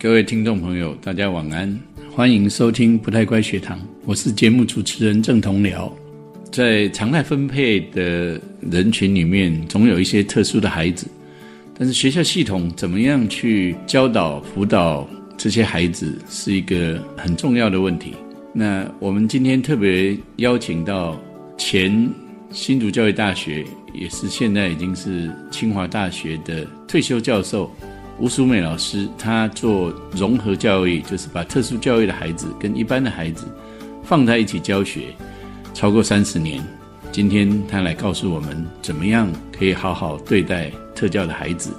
各位听众朋友，大家晚安，欢迎收听不太乖学堂，我是节目主持人郑同僚。在常态分配的人群里面，总有一些特殊的孩子，但是学校系统怎么样去教导辅导这些孩子，是一个很重要的问题。那我们今天特别邀请到前新竹教育大学，也是现在已经是清华大学的退休教授吴淑美老师，她做融合教育，就是把特殊教育的孩子跟一般的孩子放在一起教学。超过三十年，今天她来告诉我们，怎么样可以好好对待特教的孩子，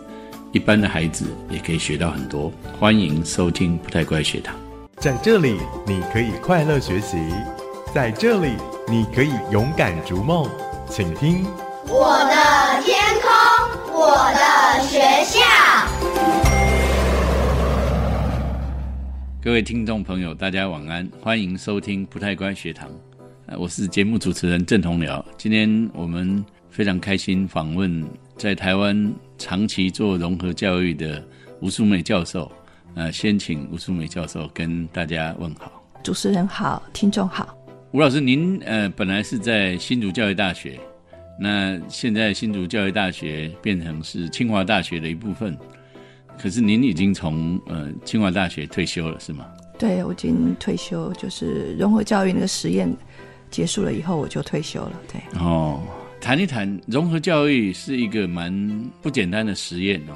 一般的孩子也可以学到很多。欢迎收听不太乖学堂，在这里你可以快乐学习，在这里你可以勇敢逐梦，请听我的天空，我的学校。各位听众朋友，大家晚安，欢迎收听不太乖学堂。我是节目主持人郑同僚。今天我们非常开心访问在台湾长期做融合教育的吴淑美教授。呃，先请吴淑美教授跟大家问好。主持人好，听众好。吴老师，您呃本来是在新竹教育大学，那现在新竹教育大学变成是清华大学的一部分，可是您已经从呃清华大学退休了，是吗？对，我已经退休，就是融合教育那个实验。结束了以后我就退休了，对。哦，谈一谈融合教育是一个蛮不简单的实验哦，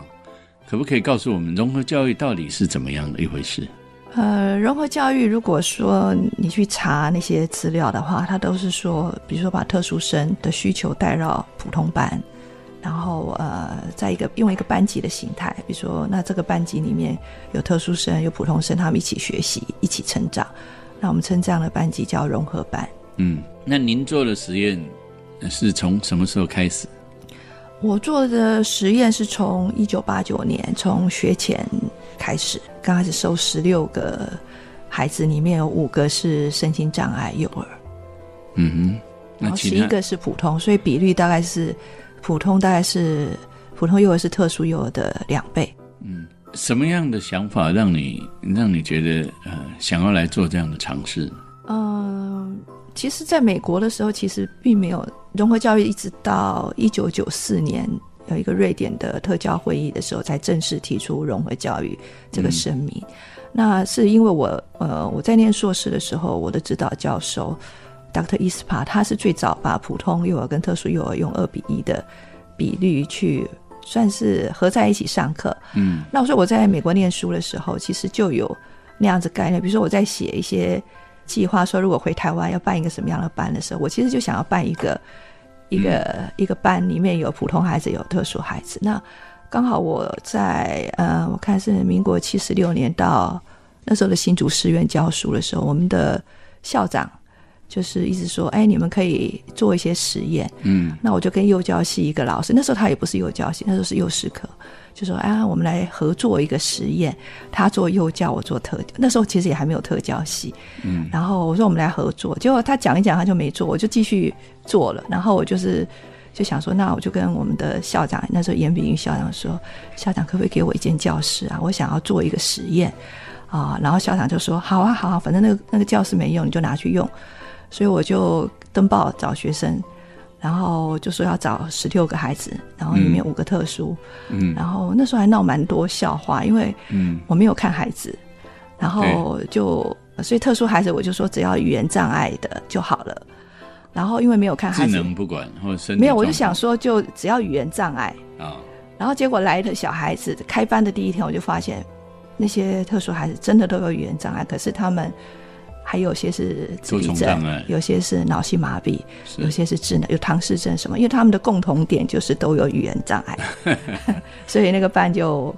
可不可以告诉我们融合教育到底是怎么样的一回事？呃，融合教育如果说你去查那些资料的话，它都是说，比如说把特殊生的需求带到普通班，然后呃，在一个用一个班级的形态，比如说那这个班级里面有特殊生有普通生，他们一起学习一起成长，那我们称这样的班级叫融合班。嗯，那您做的实验是从什么时候开始？我做的实验是从一九八九年，从学前开始，刚开始收十六个孩子，里面有五个是身心障碍幼儿。嗯哼，然后十一个是普通，所以比率大概是普通大概是普通幼儿是特殊幼儿的两倍。嗯，什么样的想法让你让你觉得呃想要来做这样的尝试？嗯。其实，在美国的时候，其实并没有融合教育，一直到一九九四年有一个瑞典的特教会议的时候，才正式提出融合教育这个声明。那是因为我呃，我在念硕士的时候，我的指导教授 Dr. Ispa，他是最早把普通幼儿跟特殊幼儿用二比一的比率去算是合在一起上课。嗯，那我说我在美国念书的时候，其实就有那样子概念，比如说我在写一些。计划说，如果回台湾要办一个什么样的班的时候，我其实就想要办一个一个一个班，里面有普通孩子，有特殊孩子。那刚好我在呃，我看是民国七十六年到那时候的新竹师院教书的时候，我们的校长就是一直说，哎，你们可以做一些实验。嗯，那我就跟幼教系一个老师，那时候他也不是幼教系，那时候是幼师科。就说啊，我们来合作一个实验，他做幼教，我做特。那时候其实也还没有特教系，嗯。然后我说我们来合作，结果他讲一讲，他就没做，我就继续做了。然后我就是就想说，那我就跟我们的校长，那时候严炳玉校长说，校长可不可以给我一间教室啊？我想要做一个实验啊。然后校长就说，好啊，好啊，反正那个那个教室没用，你就拿去用。所以我就登报找学生。然后就说要找十六个孩子，然后里面五个特殊，嗯，然后那时候还闹蛮多笑话，因为嗯。我没有看孩子，然后就所以特殊孩子我就说只要语言障碍的就好了，然后因为没有看孩子，智能不管或者没有，我就想说就只要语言障碍。啊，然后结果来的小孩子开班的第一天我就发现那些特殊孩子真的都有语言障碍，可是他们。还有些是自闭症，有些是脑性麻痹，有些是智能有唐氏症什么？因为他们的共同点就是都有语言障碍，所以那个班就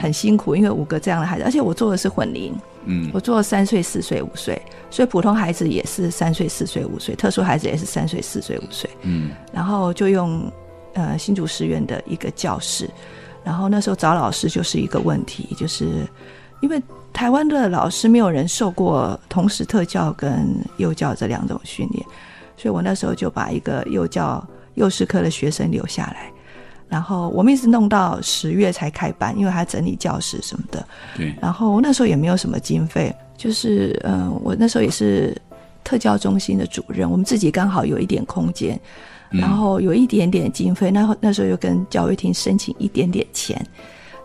很辛苦。因为五个这样的孩子，而且我做的是混龄，嗯，我做了三岁、四岁、五岁，所以普通孩子也是三岁、四岁、五岁，特殊孩子也是三岁、四岁、五岁，嗯，然后就用呃新竹师院的一个教室，然后那时候找老师就是一个问题，就是因为。台湾的老师没有人受过同时特教跟幼教这两种训练，所以我那时候就把一个幼教幼师科的学生留下来，然后我们一直弄到十月才开班，因为还整理教室什么的。对，然后那时候也没有什么经费，就是嗯、呃我那时候也是特教中心的主任，我们自己刚好有一点空间，然后有一点点经费，那那时候又跟教育厅申请一点点钱，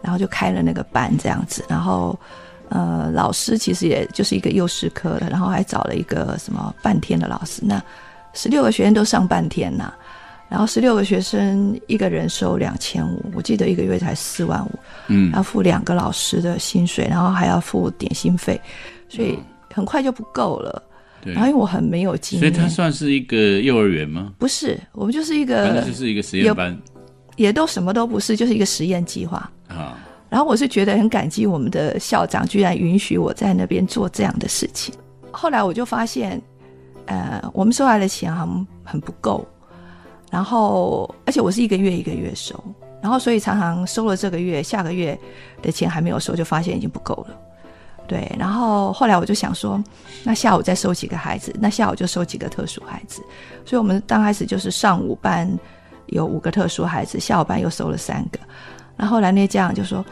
然后就开了那个班这样子，然后呃，老师其实也就是一个幼师科的，然后还找了一个什么半天的老师，那十六个学生都上半天呐、然后十六个学生一个人收两千五，我记得一个月才四万五，嗯，要付两个老师的薪水，然后还要付点心费，所以很快就不够了。对然后因为我很没有经验所以它，算是一个幼儿园吗？不是我们就是一反个正就是一个实验班也都什么都不是，就是一个实验计划。啊。然后我是觉得很感激我们的校长，居然允许我在那边做这样的事情。后来我就发现，呃，我们收来的钱好像很不够，然后而且我是一个月一个月收，然后所以常常收了这个月，下个月的钱还没有收，就发现已经不够了。对，然后后来我就想说，那下午再收几个孩子，那下午就收几个特殊孩子。所以我们刚开始就是上午班有五个特殊孩子，下午班又收了三个。然后后来那家长就说，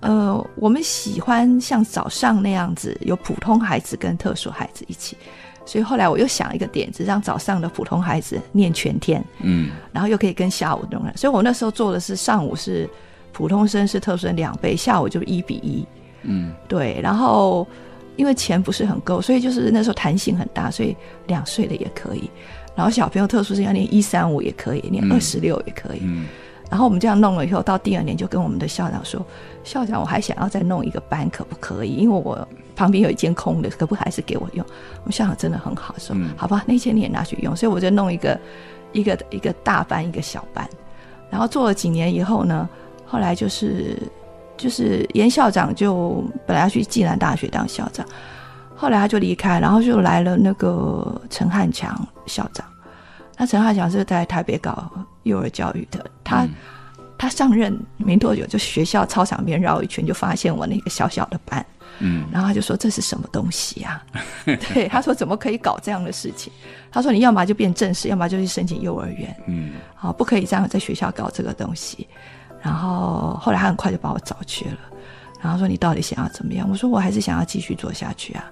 呃，我们喜欢像早上那样子，有普通孩子跟特殊孩子一起。所以后来我又想一个点子，让早上的普通孩子念全天，嗯，然后又可以跟下午弄了。所以我那时候做的是上午是普通生是特殊生两倍，下午就一比一。嗯，对，然后因为钱不是很够，所以就是那时候弹性很大，所以两岁的也可以。然后小朋友特殊生要念一三五也可以，念嗯二十六也可以。嗯然后我们这样弄了以后，到第二年就跟我们的校长说：“校长，我还想要再弄一个班，可不可以？因为我旁边有一间空的，可不可以还是给我用？”我们校长真的很好，说：“嗯好吧，那间你也拿去用。”所以我就弄一个一个一个大班，一个小班。然后做了几年以后呢，后来就是就是严校长就本来要去暨南大学当校长，后来他就离开，然后就来了那个陈汉强校长。那陈浩强是在台北搞幼儿教育的，他、嗯他上任没多久，就学校操场边绕一圈，就发现我那个小小的班，嗯然后他就说这是什么东西啊？对，他说怎么可以搞这样的事情？他说你要么就变正式，要么就去申请幼儿园，嗯好，不可以这样在学校搞这个东西。然后后来他很快就把我找去了，然后说你到底想要怎么样？我说我还是想要继续做下去啊。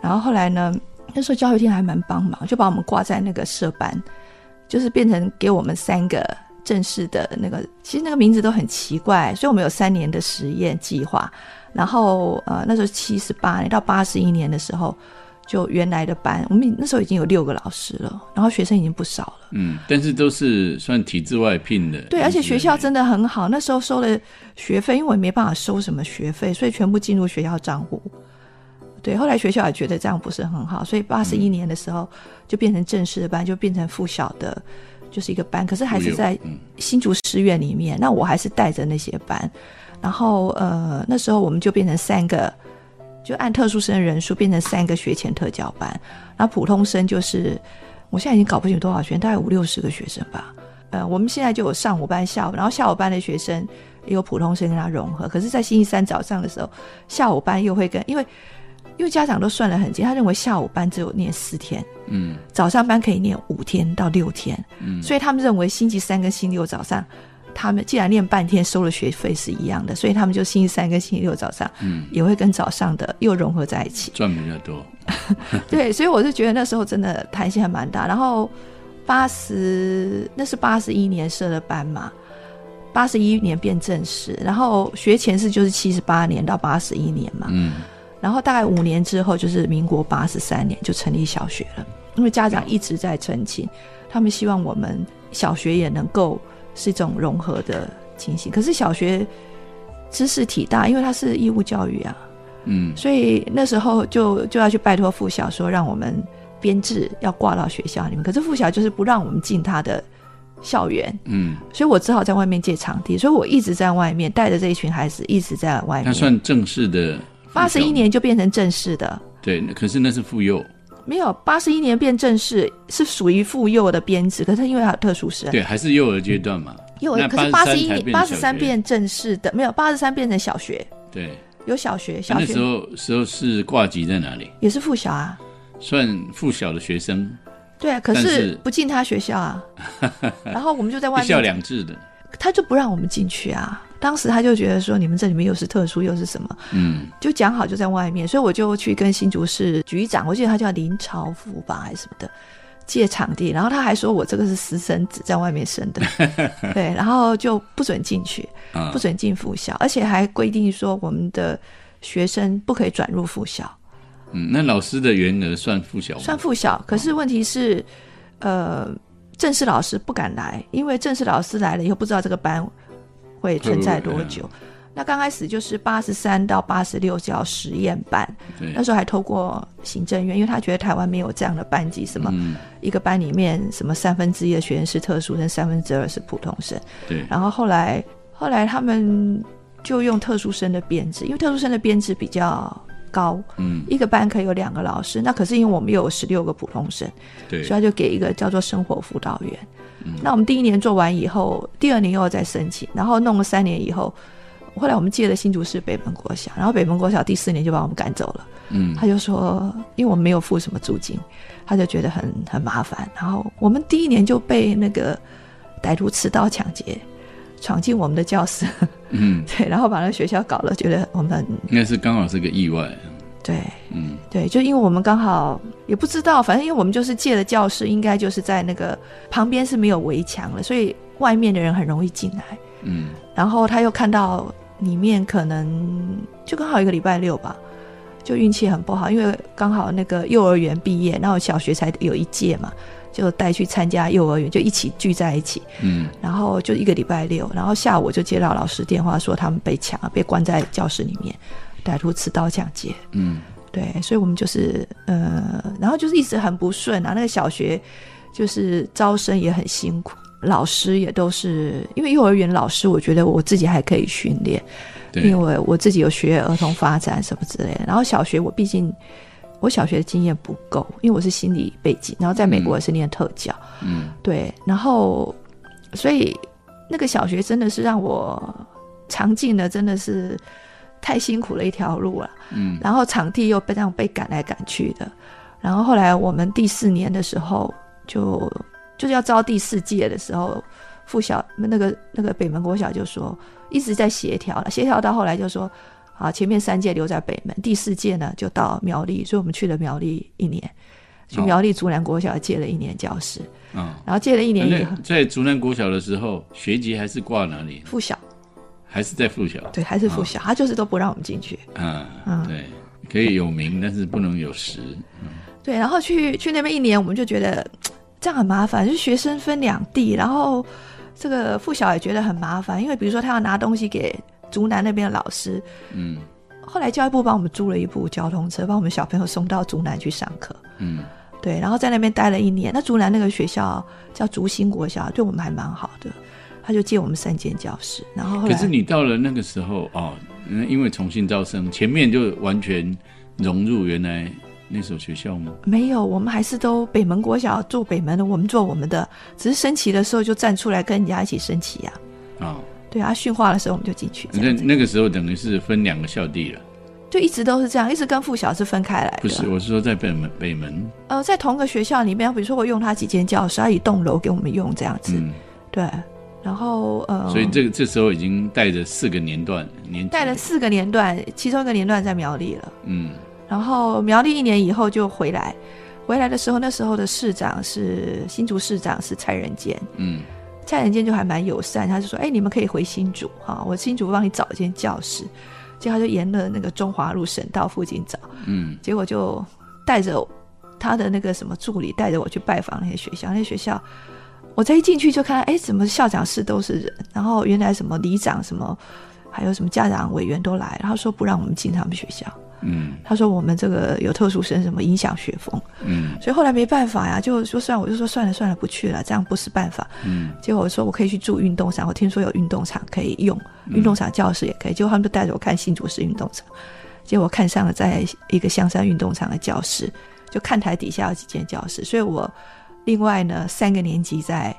然后后来呢，那时候教育厅还蛮帮忙，就把我们挂在那个社班，就是变成给我们三个正式的那个，其实那个名字都很奇怪，所以我们有三年的实验计划。然后呃，那时候七十八年到八十一年的时候，就原来的班，我们那时候已经有六个老师了，然后学生已经不少了。嗯，但是都是算体制外聘的。对，而且学校真的的很好，那时候收了学费，因为我也没办法收什么学费，所以全部进入学校账户。对，后来学校也觉得这样不是很好，所以八十一年的时候就变成正式的班，就变成附小的，就是一个班，可是还是在嗯新竹师院里面。那我还是带着那些班，然后呃那时候我们就变成三个，就按特殊生人数变成三个学前特教班，然后普通生就是我现在已经搞不清多少学生，大概五六十个学生吧。呃，我们现在就有上午班、下午，然后下午班的学生也有普通生跟他融合。可是，在星期三早上的时候，下午班又会跟，因为因为家长都算得很精，他认为下午班只有念四天，嗯早上班可以念五天到六天，嗯所以他们认为星期三跟星期六早上，他们既然念半天收了学费是一样的，所以他们就星期三跟星期六早上嗯，也会跟早上的又融合在一起。赚比较多。对，所以我是觉得那时候真的弹性还蛮大。然后八十那是八十一年设的班嘛，八十一年变正式，然后学前是就是七十八年到八十一年嘛，嗯然后大概五年之后就是民国八十三年就成立小学了，因为家长一直在澄清，他们希望我们小学也能够是一种融合的情形。可是小学知识体大，因为它是义务教育啊，嗯所以那时候就就要去拜托附小说，让我们编制要挂到学校里面。可是附小就是不让我们进他的校园，嗯，所以我只好在外面借场地。所以我一直在外面带着这一群孩子一直在外面。那。算正式的。八十一，年就变成正式的，对，可是那是妇幼，没有八十一年变正式是属于妇幼的编制，可是因为它有特殊生，对，还是幼儿阶段嘛。幼儿可是八十一年八十三变正式的，没有八十三变成小学，对，有小学，小学那时候时候是挂级在哪里？也是附小啊。算附小的学生，对啊，可是是不进他学校啊。然后我们就在外面一校两制的。他就不让我们进去啊。当时他就觉得说，你们这里面又是特殊又是什么，嗯。就讲好就在外面，所以我就去跟新竹市局长，我记得他叫林朝福吧，还是什么的，借场地，然后他还说我这个是私生子，在外面生的，对，然后就不准进去，啊不准进附校，而且还规定说我们的学生不可以转入附校，嗯，那老师的员额算附小吗？算附小。可是问题是，呃，正式老师不敢来，因为正式老师来了以后不知道这个班会存在多久。那刚开始就是八十三到八十六叫实验班，那时候还透过行政院，因为他觉得台湾没有这样的班级，什么嗯一个班里面什么三分之一的学生是特殊生，三分之二是普通生。对，然后后来后来他们就用特殊生的编制，因为特殊生的编制比较高，嗯一个班可以有两个老师。那可是因为我们又有十六个普通生，对所以他就给一个叫做生活辅导员。那我们第一年做完以后，第二年又要再申请，然后弄了三年以后，后来我们借了新竹市北门国小，然后北门国小第四年就把我们赶走了。嗯他就说，因为我们没有付什么租金，他就觉得很很麻烦。然后我们第一年就被那个歹徒持刀抢劫，闯进我们的教室，嗯，对，然后把那个学校搞了，觉得我们很应该是刚好是个意外，对嗯。对，就因为我们刚好也不知道，反正因为我们就是借的教室，应该就是在那个旁边是没有围墙了，所以外面的人很容易进来。嗯。然后他又看到里面可能就刚好一个礼拜六吧，就运气很不好，因为刚好那个幼儿园毕业，然后小学才有一届嘛，就带去参加幼儿园，就一起聚在一起，嗯然后就一个礼拜六，然后下午就接到老师电话说他们被抢了，被关在教室里面，歹徒持刀抢劫。嗯对，所以我们就是呃，然后就是一直很不顺啊。那个小学就是招生也很辛苦，老师也都是因为幼儿园老师，我觉得我自己还可以训练，因为我自己有学儿童发展什么之类的。然后小学我毕竟我小学的经验不够，因为我是心理背景，然后在美国也是念特教，嗯。对，然后所以那个小学真的是让我尝尽了真的是太辛苦了一条路了。嗯。然后场地又被这样被赶来赶去的，然后后来我们第四年的时候就就是要招第四届的时候，附小那个那个北门国小就说一直在协调了，协调到后来就说啊前面三届留在北门，第四届呢就到苗栗，所以我们去了苗栗一年，去哦苗栗竹南国小借了一年教室，嗯。然后借了一年以后在竹南国小的时候，学籍还是挂哪里？附小还是在附小？对还是附小，他就是都不让我们进去。嗯嗯，对，可以有名，但是不能有实。对，然后去去那边一年，我们就觉得这样很麻烦，就是学生分两地，然后这个附小也觉得很麻烦，因为比如说他要拿东西给竹南那边的老师，嗯后来教育部帮我们租了一部交通车，把我们小朋友送到竹南去上课。嗯对，然后在那边待了一年。那竹南那个学校叫竹新国小，对我们还蛮好的，他就借我们三间教室。然后后来可是你到了那个时候哦，嗯，因为重新招生，前面就完全融入原来那所学校吗？没有，我们还是都北门国小做北门的，我们做我们的，只是升旗的时候就站出来跟人家一起升旗呀、啊、对啊，训话的时候我们就进去，那那个时候等于是分两个校地了，就一直都是这样，一直跟附小是分开来的。不是？我是说在北门北门，呃，在同个学校里面，比如说我用他几间教室，他一栋楼给我们用这样子，嗯，对。然后呃，所以这个这时候已经带着四个年段年级带了四个年段，其中一个年段在苗栗了。嗯然后苗栗一年以后就回来，回来的时候，那时候的市长是新竹市长是蔡仁坚，嗯蔡仁坚就还蛮友善，他就说：“哎，你们可以回新竹哈、我新竹帮你找一间教室。”结果他就沿了那个中华路省道附近找，嗯。结果就带着他的那个什么助理带着我去拜访那些学校，那些学校，我再一进去就看到，哎，怎么校长室都是人，然后原来什么里长什么，还有什么家长委员都来，他说不让我们进他们学校，嗯。他说我们这个有特殊生，什么影响学风，嗯。所以后来没办法呀，就说算我就说算了算了不去了，这样不是办法。嗯。结果我说我可以去住运动场，我听说有运动场可以用，运动场教室也可以。结果他们就带着我看新竹市运动场，结果我看上了在一个香山运动场的教室，就看台底下有几间教室，所以我另外呢三个年级在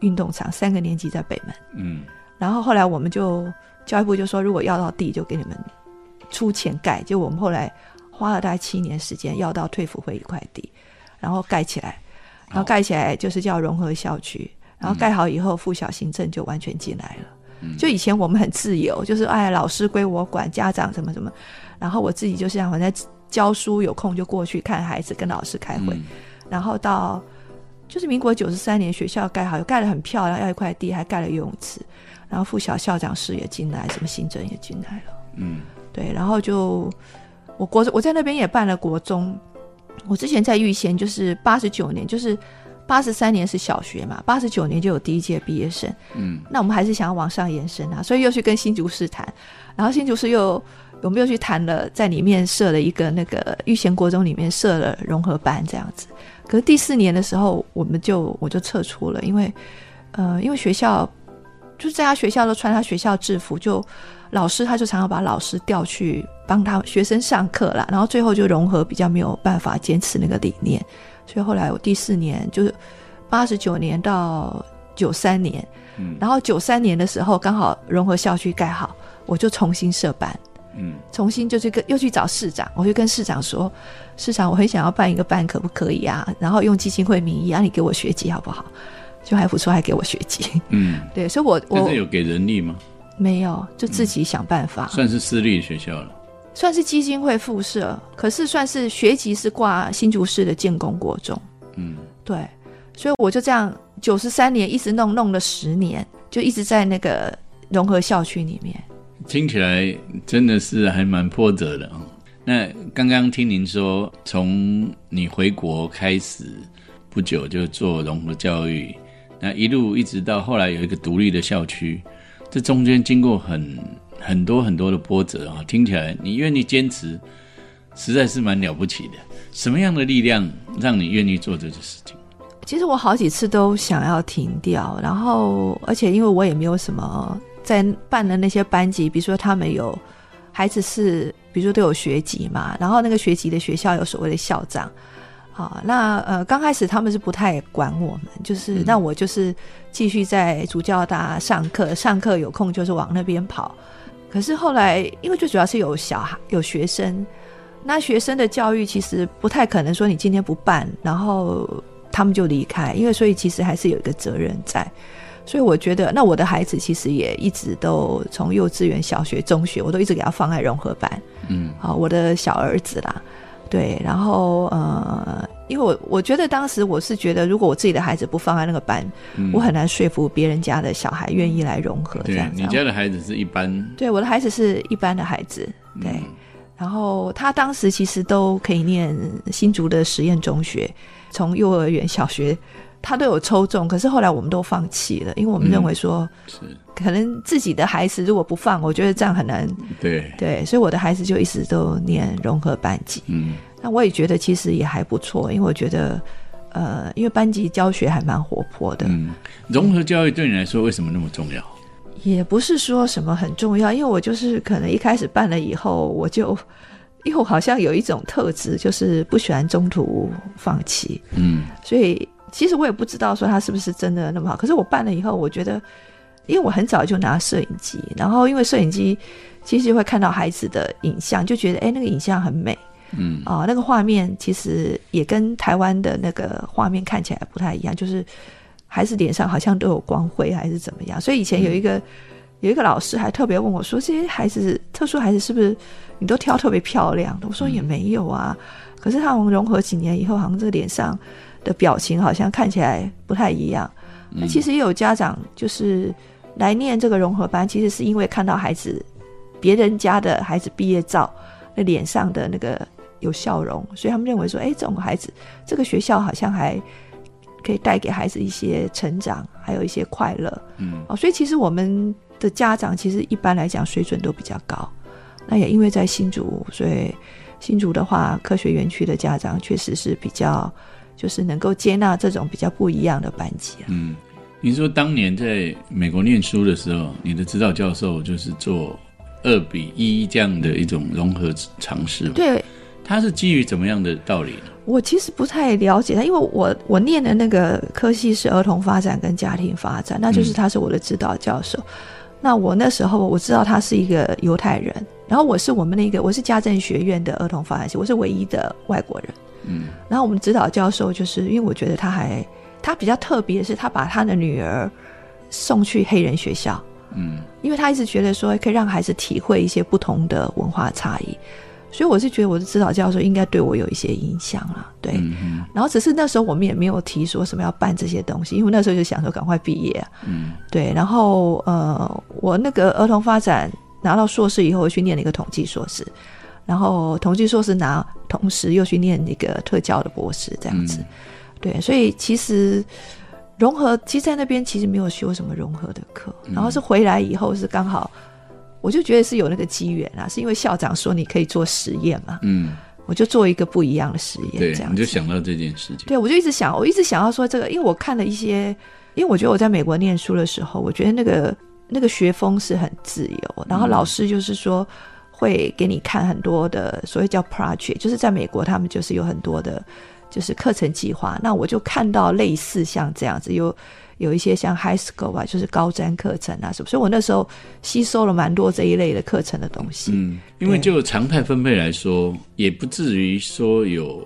运动场，三个年级在北门。嗯。然后后来我们就教育部就说，如果要到地就给你们出钱盖。结果我们后来花了大概七年时间要到退辅会一块地，然后盖起来，然后盖起来就是叫融合校区。然后盖好以后，附小行政就完全进来了。嗯就以前我们很自由，就是哎，老师归我管，家长怎么怎么，然后我自己就是想我在教书，有空就过去看孩子，跟老师开会。嗯然后到就是民国九十三年，学校盖好，盖得很漂亮，要一块地，还盖了游泳池，然后附小校长室也进来，什么行政也进来了。嗯对，然后就我国我在那边也办了国中，我之前在玉贤就是八十九年，就是八十三年是小学嘛，八十九年就有第一届毕业生，嗯。那我们还是想要往上延伸啊，所以又去跟新竹市谈，然后新竹市又我们又去谈了，在里面设了一个那个玉贤国中里面设了融合班这样子，可是第四年的时候我们就我就撤出了，因为呃因为学校就是在他学校都穿他学校制服，就老师他就常常把老师调去帮他学生上课啦，然后最后就融合比较没有办法坚持那个理念，所以后来我第四年就是八十九年到九三年，嗯然后九三年的时候刚好融合校区盖好，我就重新设班，嗯重新就去跟又去找市长，我就跟市长说，市长我很想要办一个班，可不可以啊？然后用基金会名义啊，你给我学籍好不好？就还不错，还给我学籍。嗯，对，所以我我有给人力吗？没有就自己想办法，算是私立学校了。算是基金会附设，可是算是学籍是挂新竹市的建工国中。嗯对，所以我就这样九十三年一直弄弄了十年，就一直在那个融合校区里面。听起来真的是还蛮波折的哦。那刚刚听您说，从你回国开始不久就做融合教育，那一路一直到后来有一个独立的校区，这中间经过很很多很多的波折啊。听起来你愿意坚持，实在是蛮了不起的。什么样的力量让你愿意做这个事情？其实我好几次都想要停掉，然后而且因为我也没有什么在办的那些班级，比如说他们有孩子是，比如说都有学籍嘛，然后那个学籍的学校有所谓的校长。啊，那呃，刚开始他们是不太管我们，就是、那我就是继续在主教大上课，上课有空就是往那边跑。可是后来，因为最主要是有小孩有学生，那学生的教育其实不太可能说你今天不办，然后他们就离开，因为所以其实还是有一个责任在。所以我觉得，那我的孩子其实也一直都从幼稚园、小学、中学，我都一直给他放在融合班。嗯啊，我的小儿子啦，对，然后呃，因为我我觉得当时我是觉得，如果我自己的孩子不放在那个班，嗯，我很难说服别人家的小孩愿意来融合这对样。你家的孩子是一般，对我的孩子是一般的孩子，对，嗯。然后他当时其实都可以念新竹的实验中学，从幼儿园、小学他都有抽中，可是后来我们都放弃了，因为我们嗯认为说，是可能自己的孩子如果不放，我觉得这样很难。对，对，所以我的孩子就一直都念融合班级。嗯那我也觉得其实也还不错，因为我觉得，呃，因为班级教学还蛮活泼的，嗯，融合教育对你来说为什么那么重要？也不是说什么很重要，因为我就是可能一开始办了以后，我就，因为我好像有一种特质，就是不喜欢中途放弃，嗯所以其实我也不知道说他是不是真的那么好。可是我办了以后，我觉得，因为我很早就拿摄影机，然后因为摄影机其实会看到孩子的影像，就觉得哎那个影像很美。嗯啊、那个画面其实也跟台湾的那个画面看起来不太一样，就是孩子脸上好像都有光辉，还是怎么样？所以以前有一个、有一个老师还特别问我说：“这些孩子，特殊孩子是不是你都挑特别漂亮的？”我说也没有啊，可是他们融合几年以后，好像这个脸上的表情好像看起来不太一样。那其实也有家长就是来念这个融合班，其实是因为看到孩子别人家的孩子毕业照，那脸上的那个有笑容，所以他们认为说，哎，这种孩子，这个学校好像还可以带给孩子一些成长，还有一些快乐。嗯哦，所以其实我们的家长其实一般来讲水准都比较高。那也因为在新竹，所以新竹的话，科学园区的家长确实是比较，就是能够接纳这种比较不一样的班级啊。嗯，你说当年在美国念书的时候，你的指导教授就是做二比一这样的一种融合尝试嘛？对，他是基于怎么样的道理呢？我其实不太了解他，因为我我念的那个科系是儿童发展跟家庭发展，那就是他是我的指导教授。那我那时候我知道他是一个犹太人，然后我是我们那个我是家政学院的儿童发展系，我是唯一的外国人。嗯。然后我们指导教授就是因为我觉得他还他比较特别的是，他把他的女儿送去黑人学校，嗯。因为他一直觉得说可以让孩子体会一些不同的文化差异，所以我是觉得我的指导教授应该对我有一些影响了，对。然后只是那时候我们也没有提说什么要办这些东西，因为那时候就想说赶快毕业、啊，嗯。对。然后呃，我那个儿童发展拿到硕士以后，我去念了一个统计硕士，然后统计硕士拿，同时又去念那个特教的博士，这样子。嗯。对，所以其实融合，其实在那边其实没有修什么融合的课，嗯。然后是回来以后是刚好，我就觉得是有那个机缘啊，是因为校长说你可以做实验嘛，嗯，我就做一个不一样的实验，对这，样你就想到这件事情。对，我就一直想，我一直想要说这个，因为我看了一些，因为我觉得我在美国念书的时候，我觉得那个那个学风是很自由，然后老师就是说会给你看很多的所谓叫 project，就是在美国他们就是有很多的，就是课程计划。那我就看到类似像这样子，有有一些像 high school 啊，就是高瞻课程啊什么，所以我那时候吸收了蛮多这一类的课程的东西。嗯，因为就常态分配来说，也不至于说有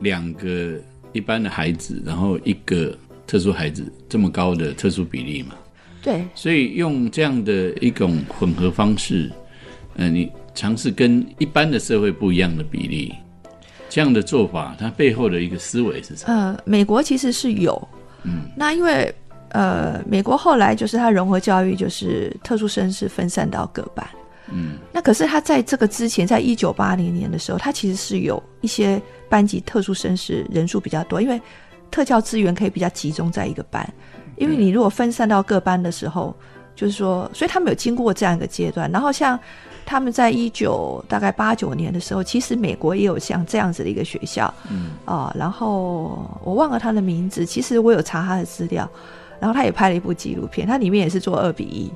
两个一般的孩子，然后一个特殊孩子这么高的特殊比例嘛。对，所以用这样的一种混合方式，呃，你尝试跟一般的社会不一样的比例，这样的做法，它背后的一个思维是什么？呃，美国其实是有，嗯，那因为呃，美国后来就是它融合教育，就是特殊生是分散到各班，嗯，那可是它在这个之前，在一九八零年的时候，它其实是有一些班级特殊生是人数比较多，因为特教资源可以比较集中在一个班，因为你如果分散到各班的时候，就是说，所以他们有经过这样一个阶段，然后像。他们在一九大概八九年的时候，其实美国也有像这样子的一个学校，嗯。啊、然后我忘了他的名字，其实我有查他的资料，然后他也拍了一部纪录片，他里面也是做二比一，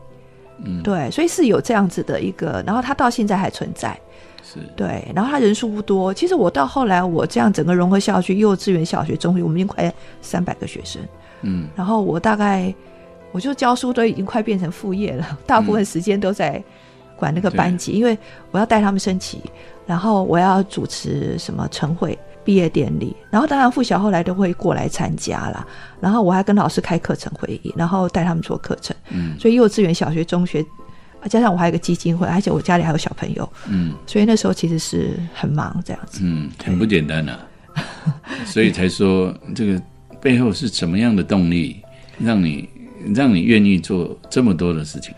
嗯。对，所以是有这样子的一个，然后他到现在还存在，是，对，然后他人数不多，其实我到后来我这样整个融合校区，幼稚园、小学、中学，我们已经快三百个学生，嗯。然后我大概我就教书都已经快变成副业了，大部分时间都在管那个班级，因为我要带他们升旗，然后我要主持什么晨会、毕业典礼，然后当然附小后来都会过来参加啦，然后我还跟老师开课程会议，然后带他们做课程，嗯所以幼稚园、小学、中学。加上我还有个基金会，而且我家里还有小朋友，嗯所以那时候其实是很忙这样子。嗯，很不简单啊。所以才说这个背后是什么样的动力，让你让你愿意做这么多的事情？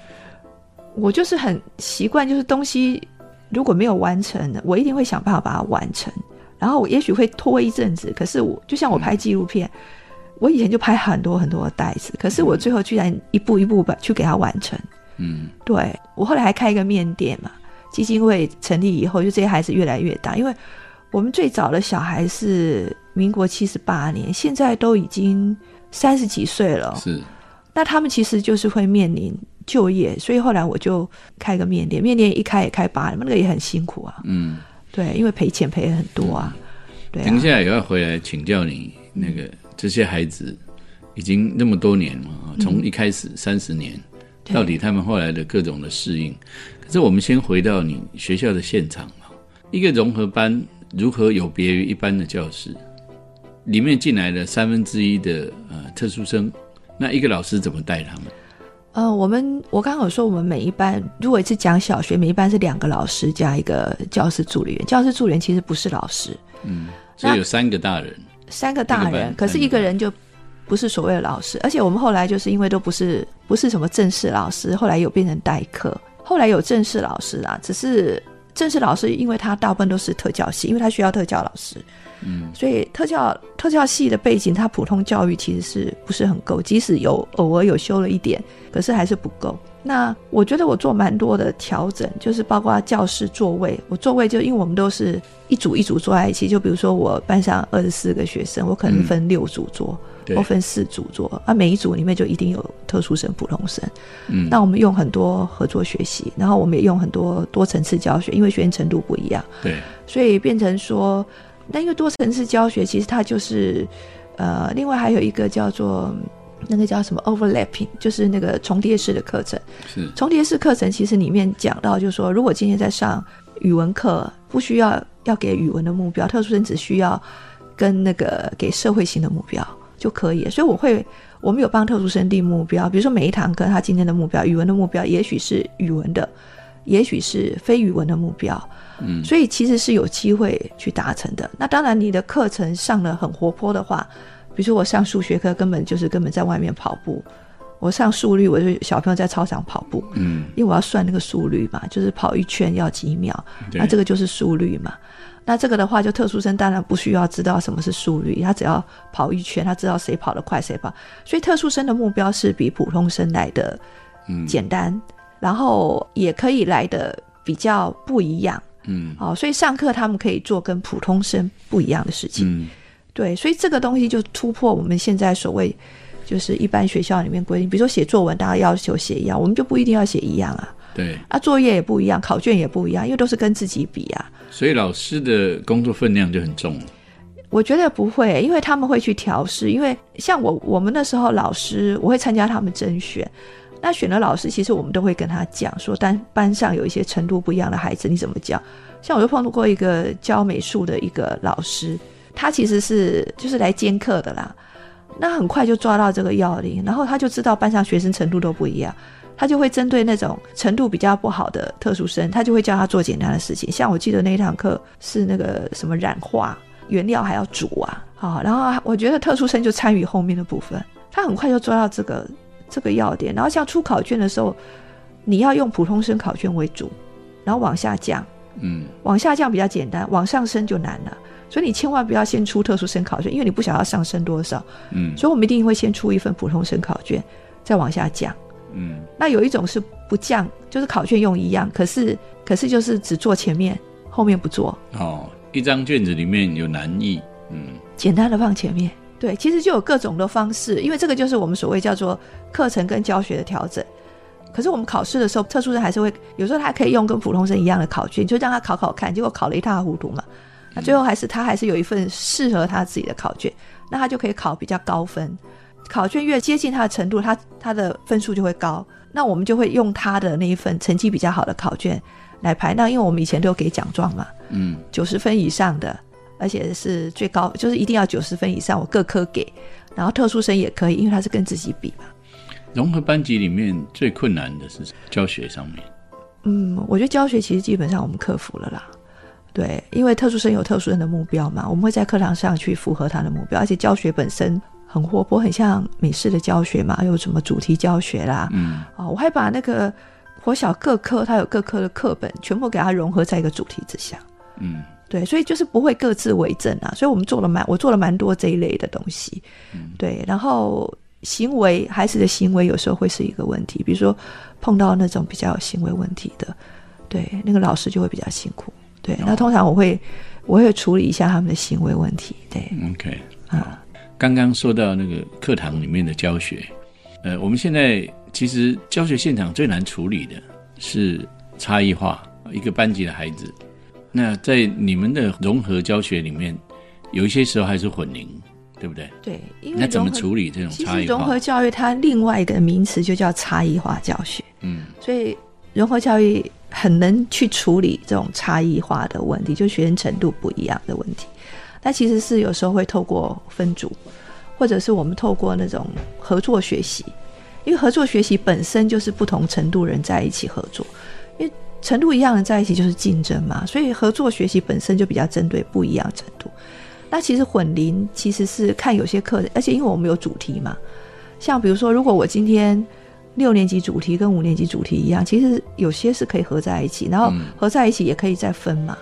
我就是很习惯，就是东西如果没有完成，我一定会想办法把它完成。然后我也许会拖一阵子，可是我就像我拍纪录片，我以前就拍很多很多的袋子，可是我最后居然一步一步把去给它完成。嗯对我后来还开一个面店嘛，基金会成立以后，就这些孩子越来越大，因为我们最早的小孩是民国七十八年，现在都已经三十几岁了。是，那他们其实就是会面临就业，所以后来我就开个面店，面店一开也开八年，那个也很辛苦啊。嗯。对，因为赔钱赔很多啊。对啊，等一下也要回来请教你，那个这些孩子已经那么多年了，从一开始三十年，对到底他们后来的各种的适应。可是我们先回到你学校的现场嘛，一个融合班如何有别于一般的教室？里面进来了三分之一的呃特殊生，那一个老师怎么带他们？呃，我们我刚刚有说，我们每一班如果是讲小学，每一班是两个老师加一个教师助理员。教师助理员其实不是老师，嗯所以有三个大人，三个大人，可是一个人就不是所谓的老师。而且我们后来就是因为都不是不是什么正式老师，后来有变成代课，后来有正式老师啦，只是正式老师，因为他大部分都是特教系，因为他需要特教老师，嗯，所以特教特教系的背景，他普通教育其实是不是很够，即使有偶尔有修了一点，可是还是不够。那我觉得我做蛮多的调整，就是包括教室座位，我座位就因为我们都是一组一组坐在一起，就比如说我班上二十四个学生，我可能分六组坐，对或分四组做，啊，每一组里面就一定有特殊生、普通生。嗯。那我们用很多合作学习，然后我们也用很多多层次教学，因为学员程度不一样，对，所以变成说，那因为多层次教学，其实它就是，呃，另外还有一个叫做那个叫什么 overlapping，就是那个重叠式的课程。是，重叠式课程其实里面讲到，就是说，如果今天在上语文课，不需要要给语文的目标，特殊生只需要跟那个给社会性的目标，就可以。所以我会，我们有帮特殊生定目标，比如说每一堂课他今天的目标，语文的目标也许是语文的，也许是非语文的目标，嗯，所以其实是有机会去达成的。那当然，你的课程上的很活泼的话，比如说我上数学课，根本就是根本在外面跑步。我上速率，我就小朋友在操场跑步，嗯，因为我要算那个速率嘛，就是跑一圈要几秒，那这个就是速率嘛。那这个的话，就特殊生当然不需要知道什么是速率，他只要跑一圈，他知道谁跑得快谁跑。所以特殊生的目标是比普通生来的简单，然后也可以来的比较不一样，嗯，哦，所以上课他们可以做跟普通生不一样的事情，嗯，对，所以这个东西就突破我们现在所谓。就是一般学校里面规定，比如说写作文，大家要求写一样，我们就不一定要写一样啊。对啊，作业也不一样，考卷也不一样，因为都是跟自己比啊。所以老师的工作分量就很重。我觉得不会，因为他们会去调试。因为像我，我们那时候老师，我会参加他们甄选。那选了老师，其实我们都会跟他讲说，班班上有一些程度不一样的孩子，你怎么教？像我就碰到过一个教美术的一个老师，他其实是就是来兼课的啦。那很快就抓到这个要领，然后他就知道班上学生程度都不一样，他就会针对那种程度比较不好的特殊生，他就会教他做简单的事情。像我记得那一堂课是那个什么染画，原料还要煮啊，好，然后我觉得特殊生就参与后面的部分，他很快就抓到这个这个要点。然后像出考卷的时候，你要用普通生考卷为主，然后往下降，嗯，往下降比较简单，往上升就难了。所以你千万不要先出特殊生考卷，因为你不想要上升多少。嗯，所以我们一定会先出一份普通生考卷，再往下降。嗯，那有一种是不降，就是考卷用一样，可是可是就是只做前面，后面不做。哦，一张卷子里面有难易，嗯，简单的放前面。对，其实就有各种的方式，因为这个就是我们所谓叫做课程跟教学的调整。可是我们考试的时候，特殊生还是会有时候他可以用跟普通生一样的考卷，就让他考考看，结果考了一塌糊涂嘛。那最后还是他还是有一份适合他自己的考卷，那他就可以考比较高分。考卷越接近他的程度，他他的分数就会高。那我们就会用他的那一份成绩比较好的考卷来排。那因为我们以前都有给奖状嘛，嗯，九十分以上的，而且是最高，就是一定要九十分以上，我各科给。然后特殊生也可以，因为他是跟自己比嘛。融合班级里面最困难的是教学上面。嗯，我觉得教学其实基本上我们克服了啦。对，因为特殊生有特殊生的目标嘛，我们会在课堂上去符合他的目标，而且教学本身很活泼，很像美式的教学嘛，有什么主题教学啦，嗯，哦，我还把那个国小各科它有各科的课本全部给它融合在一个主题之下，嗯，对，所以就是不会各自为政啊，所以我们做了蛮我做了蛮多这一类的东西，对，然后行为孩子的行为有时候会是一个问题，比如说碰到那种比较有行为问题的，对，那个老师就会比较辛苦。对，那通常我会我会处理一下他们的行为问题。对，OK，啊，刚刚说到那个课堂里面的教学，呃，我们现在其实教学现场最难处理的是差异化，一个班级的孩子。那在你们的融合教学里面，有一些时候还是混龄，对不对？对，那怎么处理这种差异化？融合教育它另外一个名词就叫差异化教学。嗯，所以融合教育。很能去处理这种差异化的问题，就学生程度不一样的问题。那其实是有时候会透过分组，或者是我们透过那种合作学习，因为合作学习本身就是不同程度人在一起合作，因为程度一样的在一起就是竞争嘛，所以合作学习本身就比较针对不一样程度。那其实混龄其实是看有些课，而且因为我们有主题嘛，像比如说，如果我今天。六年级主题跟五年级主题一样，其实有些是可以合在一起，然后合在一起也可以再分嘛。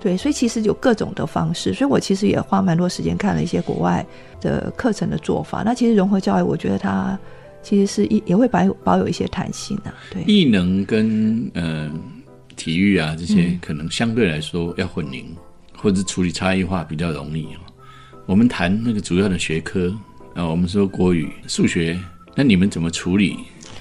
对，所以其实有各种的方式。所以我其实也花蛮多时间看了一些国外的课程的做法。那其实融合教育，我觉得它其实是一也会保有保有一些弹性啊。对，艺能跟呃体育啊这些，可能相对来说要混龄或者处理差异化比较容易哦。我们谈那个主要的学科啊，我们说国语、数学，那你们怎么处理？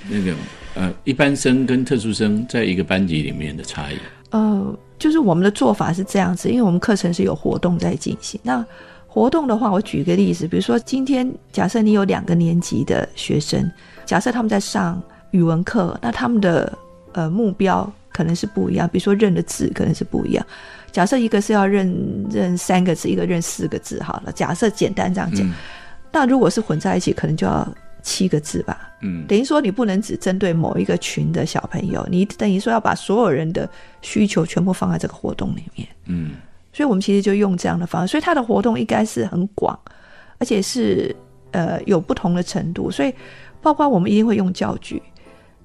那个呃，一般生跟特殊生在一个班级里面的差异，呃，就是我们的做法是这样子，因为我们课程是有活动在进行。那活动的话，我举个例子，比如说今天假设你有两个年级的学生，假设他们在上语文课，那他们的呃目标可能是不一样，比如说认的字可能是不一样。假设一个是要认认三个字，一个认四个字，好了，假设简单这样讲。那如果是混在一起，可能就要七个字吧。嗯等于说你不能只针对某一个群的小朋友，你等于说要把所有人的需求全部放在这个活动里面。嗯所以我们其实就用这样的方式，所以它的活动应该是很广，而且是呃有不同的程度，所以包括我们一定会用教具。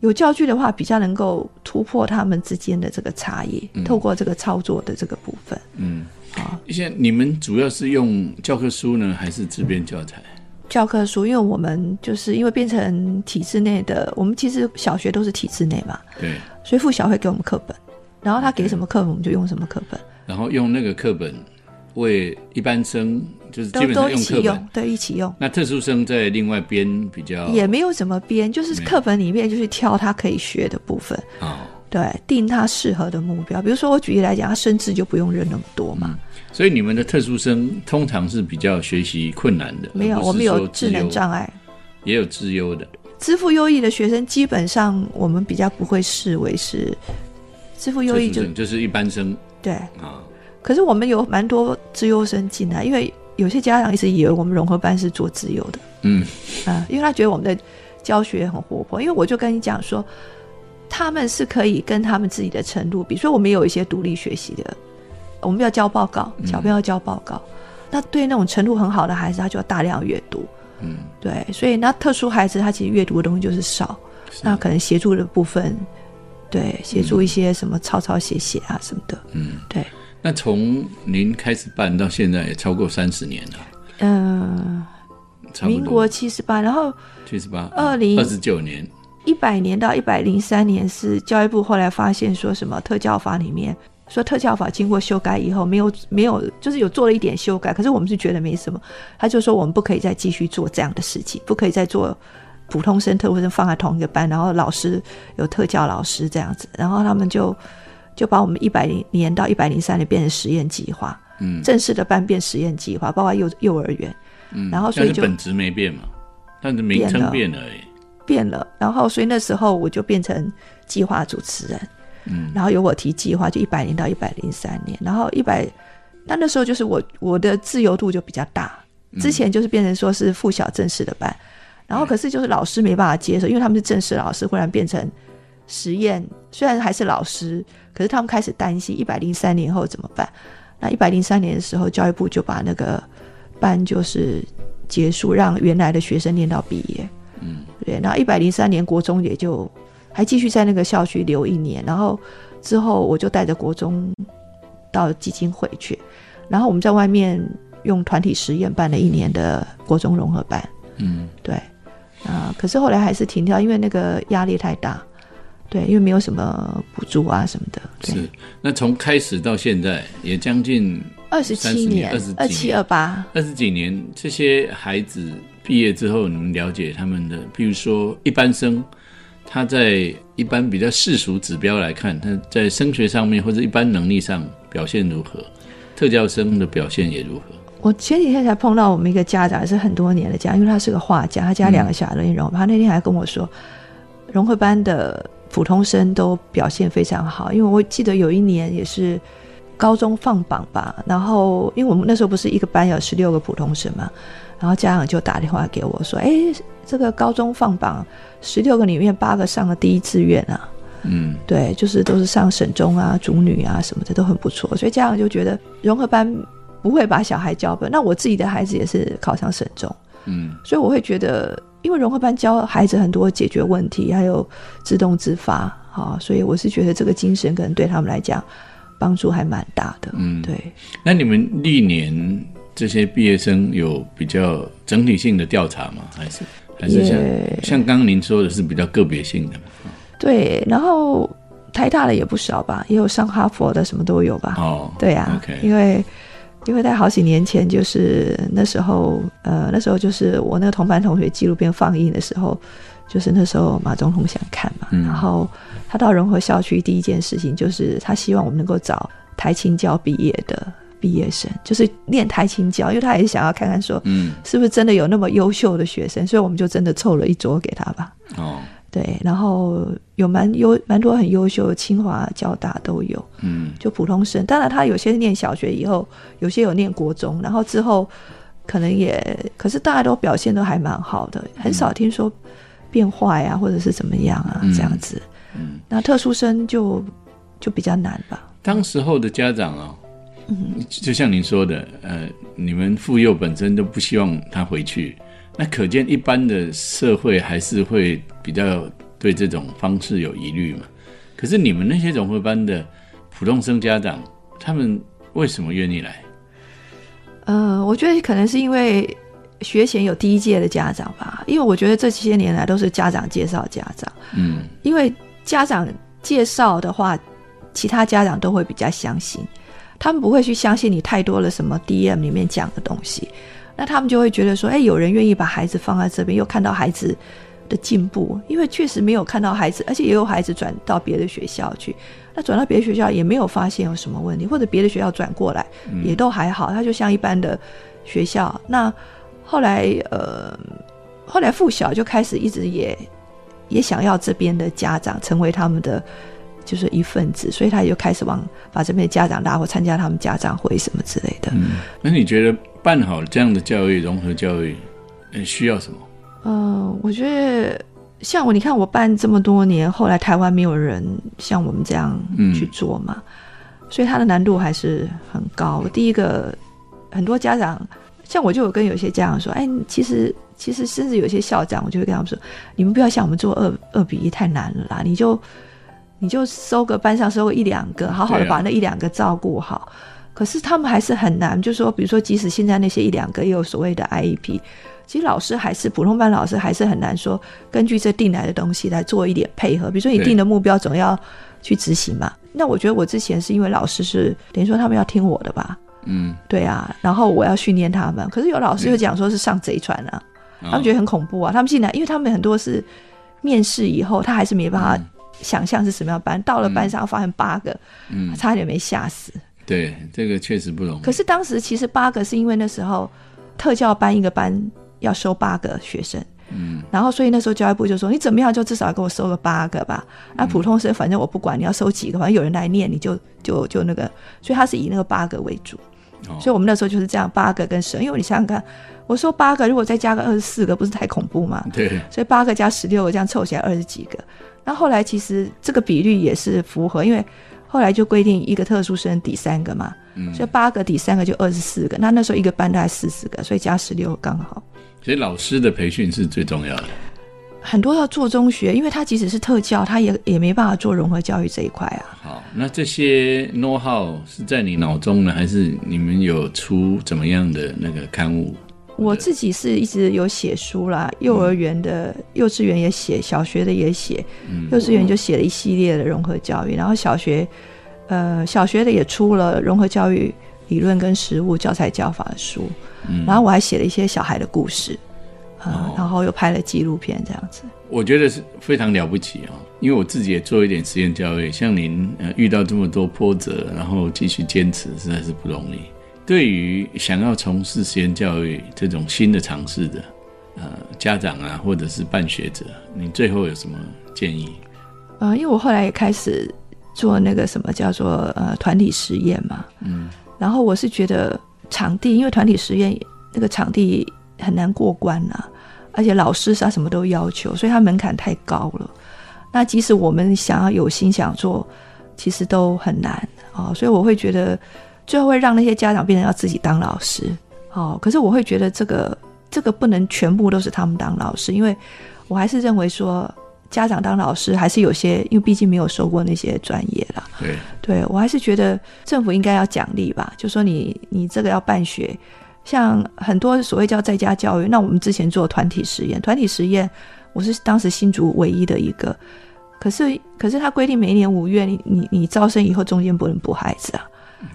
有教具的话，比较能够突破他们之间的这个差异，透过这个操作的这个部分。嗯。好，现在你们主要是用教科书呢，还是自编教材？教科书，因为我们就是因为变成体制内的，我们其实小学都是体制内嘛，对，所以附小会给我们课本，然后他给什么课本，我们就用什么课本，然后用那个课本为一般生，就是基都都本上一起用用课本。，对，一起用。那特殊生在另外编比较也没有怎么编，就是课本里面就是挑他可以学的部分，好，对，定他适合的目标。比如说我举例来讲，他生字就不用认那么多嘛，所以你们的特殊生通常是比较学习困难的，没有，我们有智能障碍。也有资优的。支付优异的学生，基本上我们比较不会视为是支付优异就就是一般生对，啊，可是我们有蛮多资优生进来，因为有些家长一直以为我们融合班是做资优的，嗯啊，因为他觉得我们的教学很活泼。因为我就跟你讲说，他们是可以跟他们自己的程度，比如说我们有一些独立学习的，我们要交报告，小朋友要交报告。那对那种程度很好的孩子，他就要大量阅读。嗯，对，所以那特殊孩子他其实阅读的东西就是少，那可能协助的部分，对，协助一些什么抄抄写写啊什么的，嗯，对，那从您开始办到现在也超过三十年了，嗯、民国七十八，然后七十八二零二十九年，一百年到一百零三年是教育部后来发现说什么特教法里面说特教法经过修改以后没有没有就是有做了一点修改，可是我们是觉得没什么，他就说我们不可以再继续做这样的事情，不可以再做普通生、特殊生放在同一个班，然后老师有特教老师这样子，然后他们就就把我们一百零年到一百零三年变成实验计划，嗯。正式的班变实验计划，包括幼幼儿园，嗯，然后所以就本质没变嘛，但是名称变而已。变了，然后所以那时候我就变成计划主持人，嗯，然后由我提计划，就一百年到一百零三年，然后一百，那那时候就是我我的自由度就比较大，之前就是变成说是附小正式的班，然后可是就是老师没办法接受，因为他们是正式老师，忽然变成实验，虽然还是老师，可是他们开始担心一百零三年后怎么办。那一百零三年的时候，教育部就把那个班就是结束，让原来的学生念到毕业。嗯，对，然后一百零三年国中也就还继续在那个校区留一年，然后之后我就带着国中到基金会去，然后我们在外面用团体实验办了一年的国中融合班。嗯，对，啊、可是后来还是停掉，因为那个压力太大。对，因为没有什么补助啊什么的。对，是。那从开始到现在也将近二十30七年二十二七二八，二十几年，这些孩子毕业之后，你们了解他们的，譬如说一般生，他在一般比较世俗指标来看，他在升学上面或者一般能力上表现如何？特教生的表现也如何？我前几天才碰到我们一个家长，是很多年的家长，因为他是个画家，他家两个小孩都念融合，他那天还跟我说，融合班的普通生都表现非常好，因为我记得有一年也是高中放榜吧，然后因为我们那时候不是一个班有十六个普通生嘛，然后家长就打电话给我说，哎，这个高中放榜十六个里面八个上了第一志愿啊，嗯对，就是都是上省中啊、主女啊什么的都很不错，所以家长就觉得融合班不会把小孩教笨。那我自己的孩子也是考上省中，嗯所以我会觉得，因为融合班教孩子很多解决问题，还有自动自发，哈、所以我是觉得这个精神可能对他们来讲帮助还蛮大的。嗯对，那你们历年这些毕业生有比较整体性的调查吗？还是还是像也像刚刚您说的是比较个别性的吗？对，然后台大的也不少吧，也有上哈佛的，什么都有吧。哦，对啊 OK 因为因为在好几年前，就是那时候，呃，那时候就是我那个同班同学纪录片放映的时候，就是那时候马总统想看嘛，嗯然后他到融合校区第一件事情就是他希望我们能够找台青教毕业的毕业生，就是练台青教，因为他也是想要看看说。嗯是不是真的有那么优秀的学生？所以我们就真的凑了一桌给他吧。哦对，然后有蛮优蛮多很优秀的，清华、交大都有。嗯就普通生。当然，他有些念小学以后，有些有念国中，然后之后可能也，可是大家都表现都还蛮好的，很少听说变坏啊，或者是怎么样啊嗯这样子。嗯，那特殊生就就比较难吧。当时候的家长啊、嗯，就像您说的，呃，你们妇幼本身都不希望他回去，那可见一般的社会还是会比较对这种方式有疑虑嘛。可是你们那些融合班的普通生家长，他们为什么愿意来？呃，我觉得可能是因为学前有第一届的家长吧，因为我觉得这些年来都是家长介绍家长，嗯，因为家长介绍的话，其他家长都会比较相信，他们不会去相信你太多了什么 DM 里面讲的东西，那他们就会觉得说，哎，有人愿意把孩子放在这边，又看到孩子的进步，因为确实没有看到孩子，而且也有孩子转到别的学校去，那转到别的学校也没有发现有什么问题，或者别的学校转过来、也都还好，他就像一般的学校。那后来呃，后来附小就开始一直也也想要这边的家长成为他们的就是一份子，所以他就开始往把这边的家长拉或参加他们家长会什么之类的。那你觉得办好这样的教育，融合教育，呃，需要什么？嗯，我觉得像我，你看我办这么多年，后来台湾没有人像我们这样嗯去做嘛，所以它的难度还是很高。第一个，很多家长，像我就有跟有些家长说，哎，其实其实甚至有些校长，我就会跟他们说，你们不要像我们做二二比一太难了啦，你就你就收个班上收个一两个，好好的把那一两个照顾好。可是他们还是很难，就说比如说，即使现在那些一两个也有所谓的 IEP，其实老师还是普通班老师还是很难说根据这定来的东西来做一点配合。比如说你定的目标总要去执行嘛。那我觉得我之前是因为老师是等于说他们要听我的吧，嗯，对啊，然后我要训练他们。可是有老师又讲说是上贼船啊，他们觉得得很恐怖啊。他们进来，因为他们很多是面试以后，他还是没办法想象是什么样的班，到了班上发现八个，嗯差点没吓死。对这个确实不容易。可是当时其实八个是因为那时候特教班一个班要收八个学生，嗯，然后所以那时候教育部就说你怎么样就至少要给我收个八个吧，那普通生反正我不管你要收几个，反正有人来念你就就就那个，所以他是以那个八个为主，哦所以我们那时候就是这样八个跟十，因为你想想看，我说八个如果再加个二十四个，不是太恐怖吗？对，所以八个加十六个这样凑起来二十几个。那后来其实这个比率也是符合，因为后来就规定一个特殊生抵三个嘛，嗯所以八个抵三个就二十四个。那那时候一个班大概四十个，所以加十六刚好。所以老师的培训是最重要的。很多要做中学，因为他即使是特教，他也也没办法做融合教育这一块啊。好，那这些 know how 是在你脑中呢，还是你们有出怎么样的那个刊物？我自己是一直有写书啦，幼儿园的、幼稚园也写，小学的也写。幼稚园就写了一系列的融合教育，然后小学，呃，小学的也出了融合教育理论跟实务教材教法的书。然后我还写了一些小孩的故事，啊、然后又拍了纪录片这样子。我觉得是非常了不起啊、因为我自己也做一点实验教育，像您呃遇到这么多波折，然后继续坚持，实在是不容易。对于想要从事实验教育这种新的尝试的呃家长啊，或者是办学者，你最后有什么建议？呃，因为我后来也开始做那个什么叫做呃团体实验嘛，嗯，然后我是觉得场地，因为团体实验那个场地很难过关啊，而且老师啥什么都要求，所以它门槛太高了。那即使我们想要有心想做，其实都很难哦，所以我会觉得最后会让那些家长变成要自己当老师哦。可是我会觉得这个这个不能全部都是他们当老师，因为我还是认为说家长当老师还是有些，因为毕竟没有受过那些专业啦。对，对我还是觉得政府应该要奖励吧，就说你你这个要办学，像很多所谓叫在家教育，那我们之前做团体实验，团体实验我是当时新竹唯一的一个，可是可是他规定每一年五月你你你招生以后中间不能补孩子啊，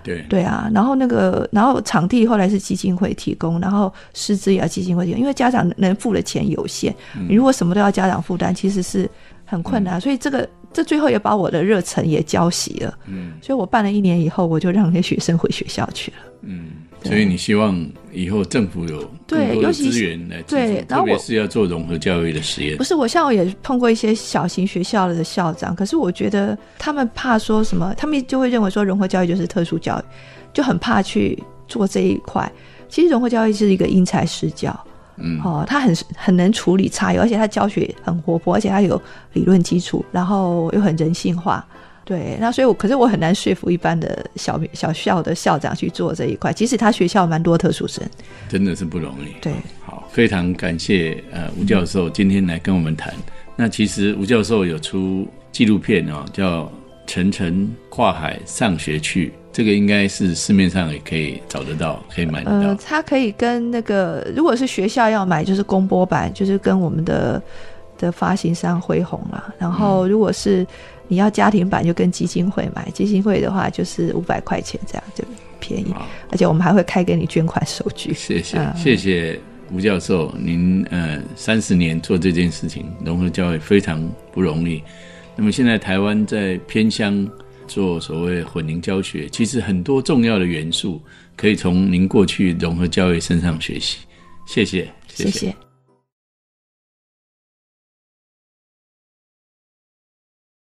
对，对啊，然后那个然后场地后来是基金会提供，然后师资也要基金会提供，因为家长能付的钱有限，你如果什么都要家长负担，其实是很困难，所以这个这最后也把我的热忱也浇熄了。嗯所以我办了一年以后，我就让那些学生回学校去了。嗯，所以你希望以后政府有更多的资源来支对持，特别然后我是要做融合教育的实验不。是我，像我也碰过一些小型学校的校长，可是我觉得他们怕说什么，他们就会认为说融合教育就是特殊教育，就很怕去做这一块。其实融合教育是一个因材施教，嗯，哦，他很很能处理差异，而且他教学很活泼，而且他有理论基础，然后又很人性化。对，那所以，我可是我很难说服一般的小小校的校长去做这一块。即使他学校蛮多特殊生，真的是不容易。对，好，非常感谢呃吴教授今天来跟我们谈。那其实吴教授有出纪录片哦，叫《晨晨跨海上学去》，这个应该是市面上也可以找得到，可以买得到。他可以跟那个，如果是学校要买，就是公播版，就是跟我们的的发行商恢宏了。然后如果是你要家庭版就跟基金会买，基金会的话就是五百块钱这样就便宜，而且我们还会开给你捐款收据。谢谢谢谢吴教授，您呃三十年做这件事情，融合教育非常不容易。那么现在台湾在偏乡做所谓混龄教学，其实很多重要的元素可以从您过去融合教育身上学习。谢谢谢谢。